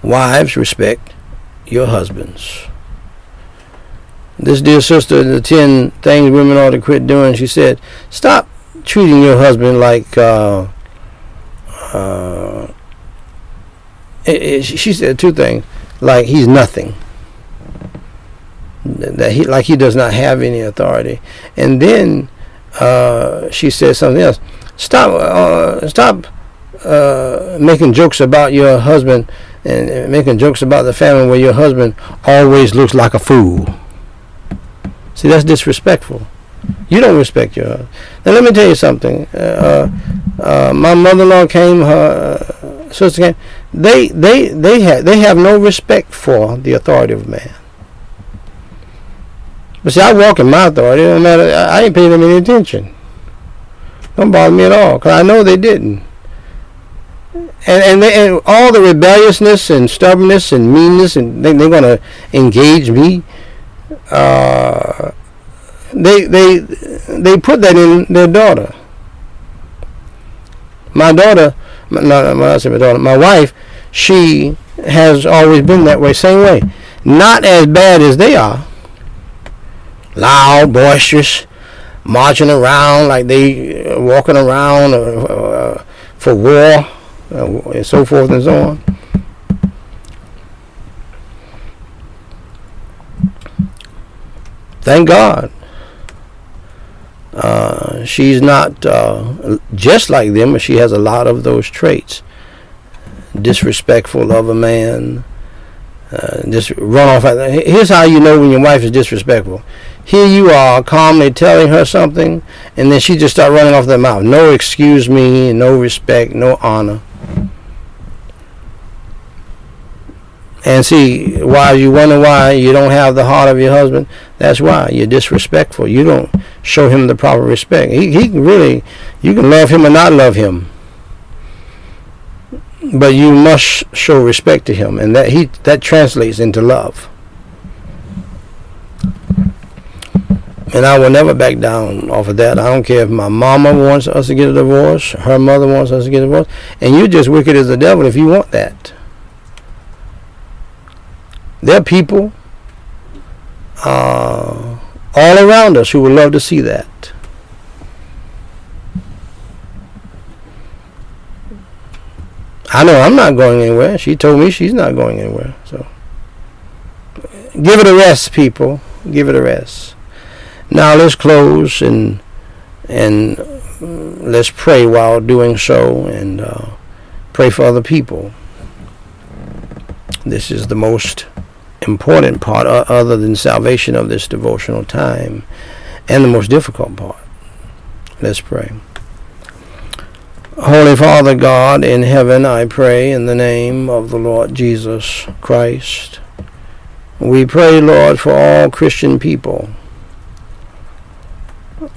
Wives, respect your husbands. This dear sister, the 10 things women ought to quit doing, she said, stop treating your husband like, uh, uh, it, it, she said two things, like he's nothing. That he, like he does not have any authority. And then uh, she said something else. Stop, uh, stop uh, making jokes about your husband and making jokes about the family where your husband always looks like a fool. See, that's disrespectful. You don't respect your husband. Now, let me tell you something. Uh, uh, my mother-in-law came, her uh, sister came. They, they, they, have, they have no respect for the authority of man. But see, I walk in my authority. It don't matter. I, ain't paying them any attention. Don't bother me at all, because I know they didn't and and, they, and all the rebelliousness and stubbornness and meanness and they, they're to engage me uh, they they they put that in their daughter my daughter I my daughter my wife she has always been that way same way not as bad as they are loud boisterous marching around like they uh, walking around uh, uh, for war uh, and so forth and so on. Thank God. Uh, she's not uh, just like them, but she has a lot of those traits. Disrespectful of a man. Uh, just run off. Here's how you know when your wife is disrespectful. Here you are calmly telling her something, and then she just start running off the mouth. No excuse me, no respect, no honor. And see, why you wonder why you don't have the heart of your husband, that's why. You're disrespectful. You don't show him the proper respect. He, he can really, you can love him or not love him. But you must show respect to him. And that, he, that translates into love. And I will never back down off of that. I don't care if my mama wants us to get a divorce, her mother wants us to get a divorce. And you're just wicked as the devil if you want that. There are people uh, all around us who would love to see that. I know I'm not going anywhere. She told me she's not going anywhere. So give it a rest, people. Give it a rest. Now let's close and and let's pray while doing so and uh, pray for other people. This is the most important part uh, other than salvation of this devotional time and the most difficult part. Let's pray. Holy Father God in heaven, I pray in the name of the Lord Jesus Christ. We pray, Lord, for all Christian people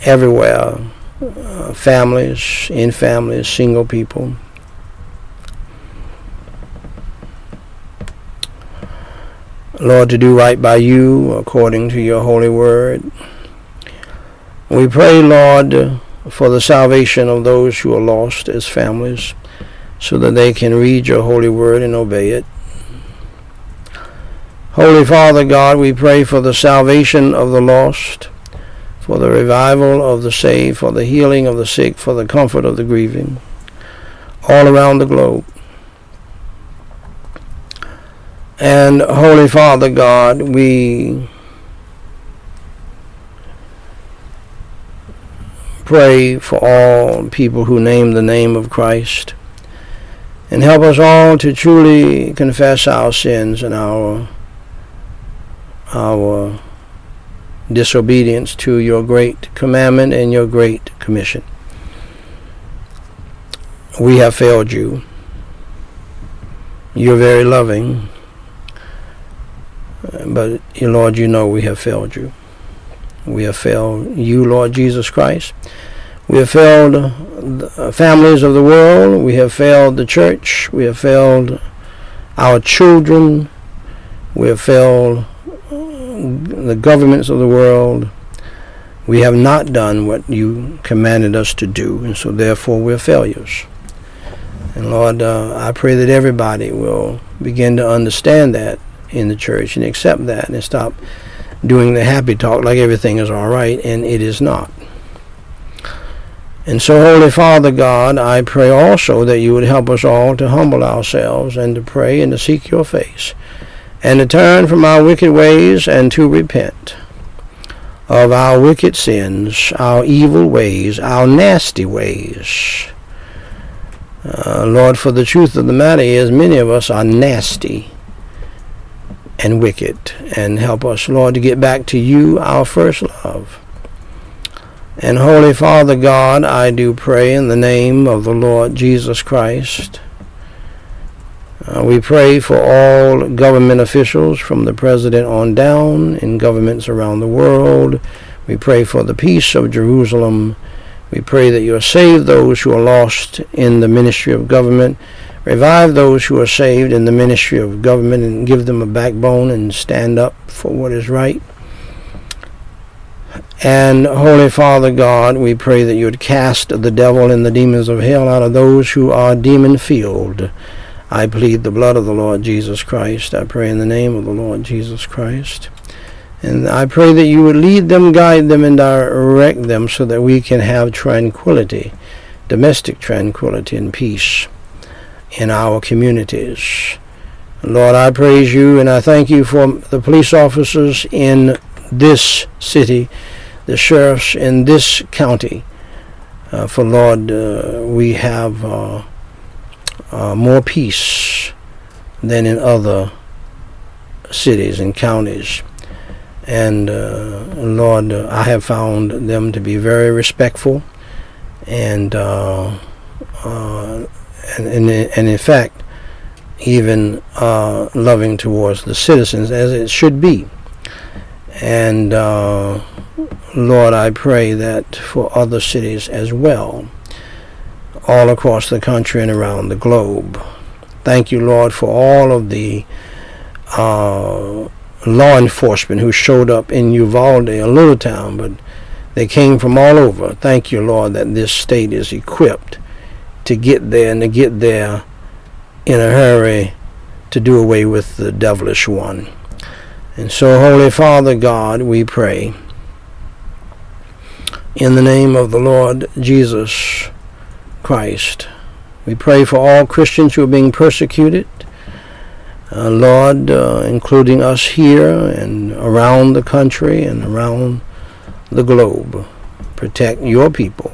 everywhere, uh, families, in families, single people. Lord, to do right by you according to your holy word. We pray, Lord, for the salvation of those who are lost as families, so that they can read your holy word and obey it. Holy Father God, we pray for the salvation of the lost, for the revival of the saved, for the healing of the sick, for the comfort of the grieving, all around the globe. And Holy Father God, we pray for all people who name the name of Christ. And help us all to truly confess our sins and our our disobedience to your great commandment and your great commission. We have failed you. You're very loving But, Lord, you know we have failed you. We have failed you, Lord Jesus Christ. We have failed the families of the world. We have failed the church. We have failed our children. We have failed the governments of the world. We have not done what you commanded us to do, and so therefore we're failures. And Lord, uh, I pray that everybody will begin to understand that in the church and accept that and stop doing the happy talk like everything is all right, and it is not. And so, Holy Father God, I pray also that you would help us all to humble ourselves and to pray and to seek your face and to turn from our wicked ways and to repent of our wicked sins, our evil ways, our nasty ways. Uh, Lord, for the truth of the matter is, many of us are nasty and wicked. And help us, Lord, to get back to you, our first love. And Holy Father God, I do pray in the name of the Lord Jesus Christ. Uh, we pray for all government officials from the President on down in governments around the world. We pray for the peace of Jerusalem. We pray that you save those who are lost in the ministry of government. Revive those who are saved in the ministry of government and give them a backbone and stand up for what is right. And Holy Father God, we pray that you would cast the devil and the demons of hell out of those who are demon filled. I plead the blood of the Lord Jesus Christ. I pray in the name of the Lord Jesus Christ. And I pray that you would lead them, guide them, and direct them so that we can have tranquility, domestic tranquility and peace in our communities. Lord, I praise you and I thank you for the police officers in this city, the sheriffs in this county. Uh, for Lord, uh, we have uh, uh more peace than in other cities and counties. And uh, Lord, uh, I have found them to be very respectful and and, and, and in fact, even uh, loving towards the citizens as it should be. And uh, Lord, I pray that for other cities as well, all across the country and around the globe. Thank you, Lord, for all of the uh, law enforcement who showed up in Uvalde, a little town, but they came from all over. Thank you, Lord, that this state is equipped to get there and to get there in a hurry to do away with the devilish one. And so, Holy Father God, we pray in the name of the Lord Jesus Christ. We pray for all Christians who are being persecuted. Uh, Lord, uh, including us here and around the country and around the globe. Protect your people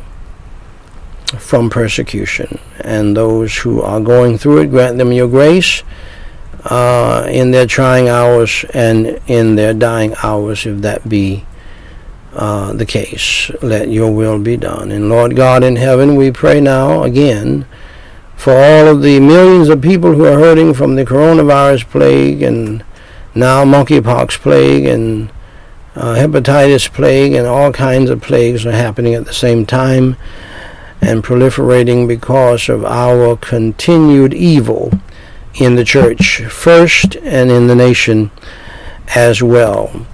from persecution. And those who are going through it, grant them your grace uh, in their trying hours and in their dying hours, if that be uh, the case. Let your will be done. And Lord God in heaven, we pray now again for all of the millions of people who are hurting from the coronavirus plague and now monkeypox plague and uh, hepatitis plague and all kinds of plagues are happening at the same time and proliferating because of our continued evil in the church first and in the nation as well.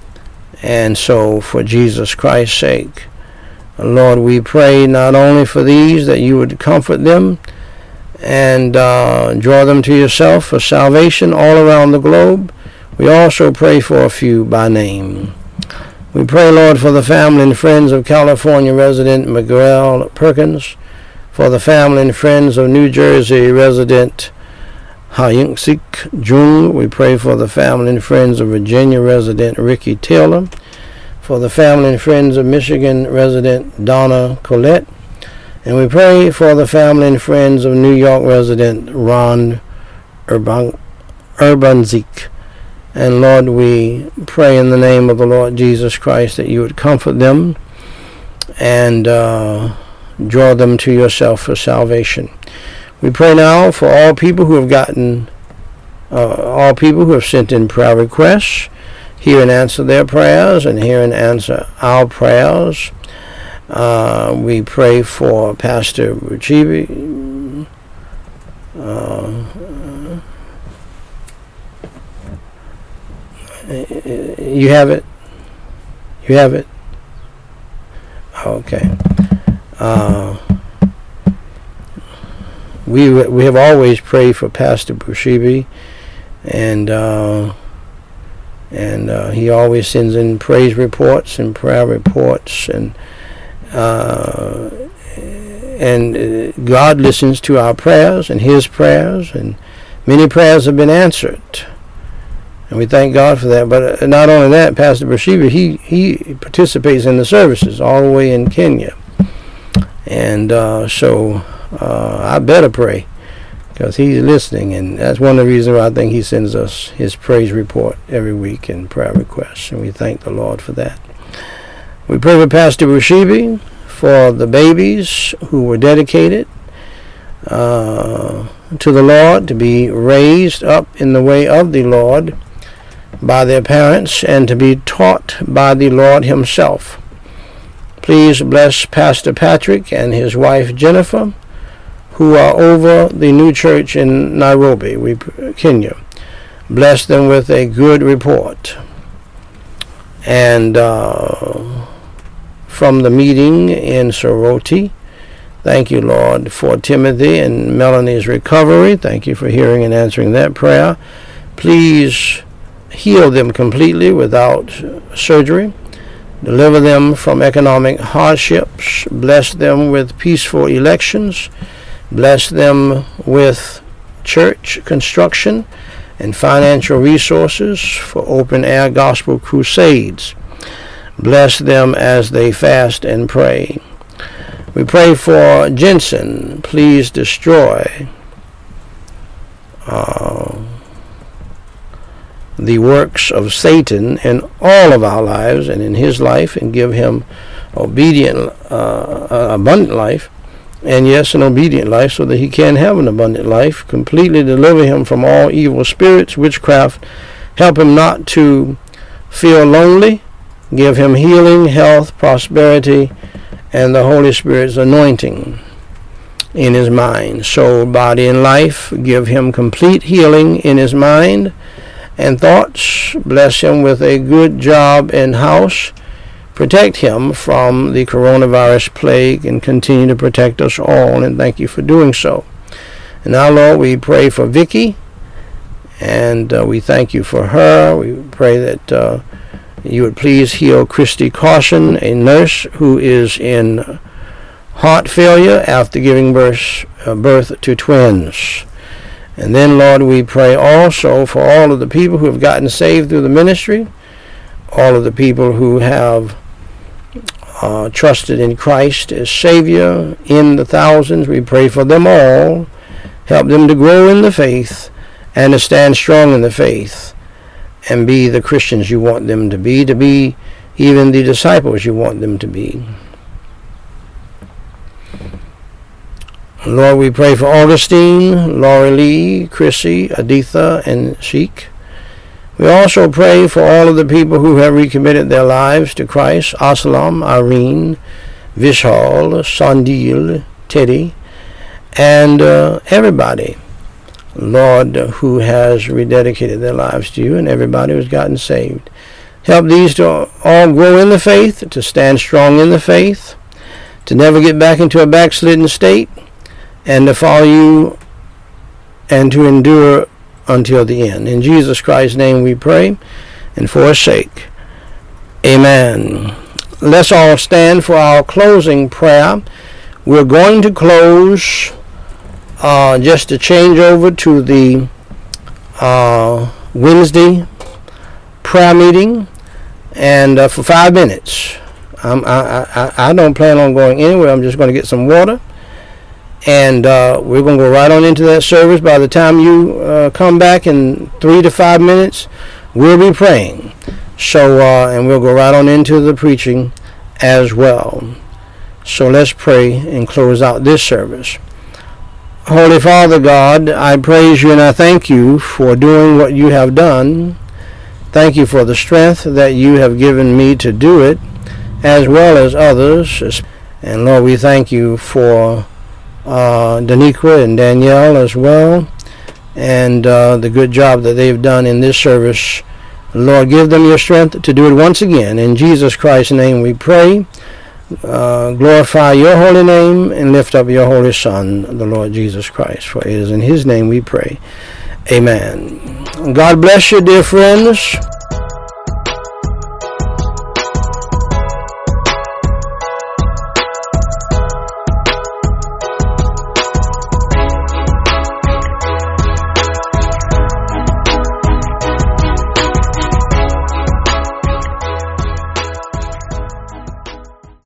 And so, for Jesus Christ's sake, Lord, we pray not only for these that you would comfort them and uh, draw them to yourself for salvation all around the globe. We also pray for a few by name. We pray, Lord, for the family and friends of California resident Miguel Perkins, for the family and friends of New Jersey resident Hyunksik Jung. We pray for the family and friends of Virginia resident Ricky Taylor, for the family and friends of Michigan resident Donna Collette, and we pray for the family and friends of New York resident Ron Urban, Urbanzik. And Lord, we pray in the name of the Lord Jesus Christ that you would comfort them and uh, draw them to yourself for salvation. We pray now for all people who have gotten, uh, all people who have sent in prayer requests. hear and answer their prayers and hear and answer our prayers. Uh, we pray for Pastor Ruchibi. Uh, you have it? You have it? Okay. Uh, we we have always prayed for Pastor Bushibi, and uh, and uh, he always sends in praise reports and prayer reports, and uh, and uh, God listens to our prayers and His prayers, and many prayers have been answered. And we thank God for that. But uh, not only that, Pastor Bathsheba, he, he participates in the services all the way in Kenya. And uh, so uh, I better pray because he's listening. And that's one of the reasons why I think he sends us his praise report every week and prayer requests. And we thank the Lord for that. We pray for Pastor Bushibi for the babies who were dedicated uh, to the Lord to be raised up in the way of the Lord by their parents and to be taught by the Lord Himself. Please bless Pastor Patrick and his wife Jennifer, who are over the new church in Nairobi, Kenya. Bless them with a good report. And uh, from the meeting in Soroti, Thank you, Lord, for Timothy and Melanie's recovery. Thank you for hearing and answering that prayer. Please heal them completely without surgery, deliver them from economic hardships, bless them with peaceful elections, bless them with church construction and financial resources for open air gospel crusades. Bless them as they fast and pray. We pray for Jensen. Please destroy uh, the works of Satan in all of our lives and in his life and give him obedient, uh, abundant life, and yes, an obedient life so that he can have an abundant life. Completely deliver him from all evil spirits, witchcraft. Help him not to feel lonely. Give him healing, health, prosperity, and the Holy Spirit's anointing in his mind, soul, body, and life. Give him complete healing in his mind and thoughts. Bless him with a good job and house. Protect him from the coronavirus plague and continue to protect us all. And thank you for doing so. And now, Lord, we pray for Vicky, and uh, we thank you for her. We pray that uh, you would please heal Christy Caution, a nurse who is in heart failure after giving birth, uh, birth to twins. And then, Lord, we pray also for all of the people who have gotten saved through the ministry, all of the people who have uh, trusted in Christ as Savior in the thousands. We pray for them all. Help them to grow in the faith and to stand strong in the faith and be the Christians you want them to be, to be even the disciples you want them to be. Lord, we pray for Augustine, Laurie Lee, Chrissy, Aditha, and Sheik. We also pray for all of the people who have recommitted their lives to Christ, Aslam, Irene, Vishal, Sandil, Teddy, and uh, everybody, Lord, who has rededicated their lives to you, and everybody who's gotten saved. Help these to all grow in the faith, to stand strong in the faith, to never get back into a backslidden state, and to follow you and to endure until the end. In Jesus Christ's name we pray and for his sake. Amen. Let's all stand for our closing prayer. We're going to close uh, just to change over to the uh, Wednesday prayer meeting and uh, for five minutes. I, I, I don't plan on going anywhere. I'm just going to get some water and uh, we're going to go right on into that service. By the time you uh, come back in three to five minutes, we'll be praying. So, uh, and we'll go right on into the preaching as well. So let's pray and close out this service. Holy Father God, I praise you and I thank you for doing what you have done. Thank you for the strength that you have given me to do it, as well as others. And Lord, we thank you for uh, Daniqua and Danielle as well, and uh, the good job that they've done in this service. Lord, give them your strength to do it once again. In Jesus Christ's name we pray. Uh, glorify your holy name and lift up your holy Son, the Lord Jesus Christ. For it is in his name we pray. Amen. God bless you, dear friends.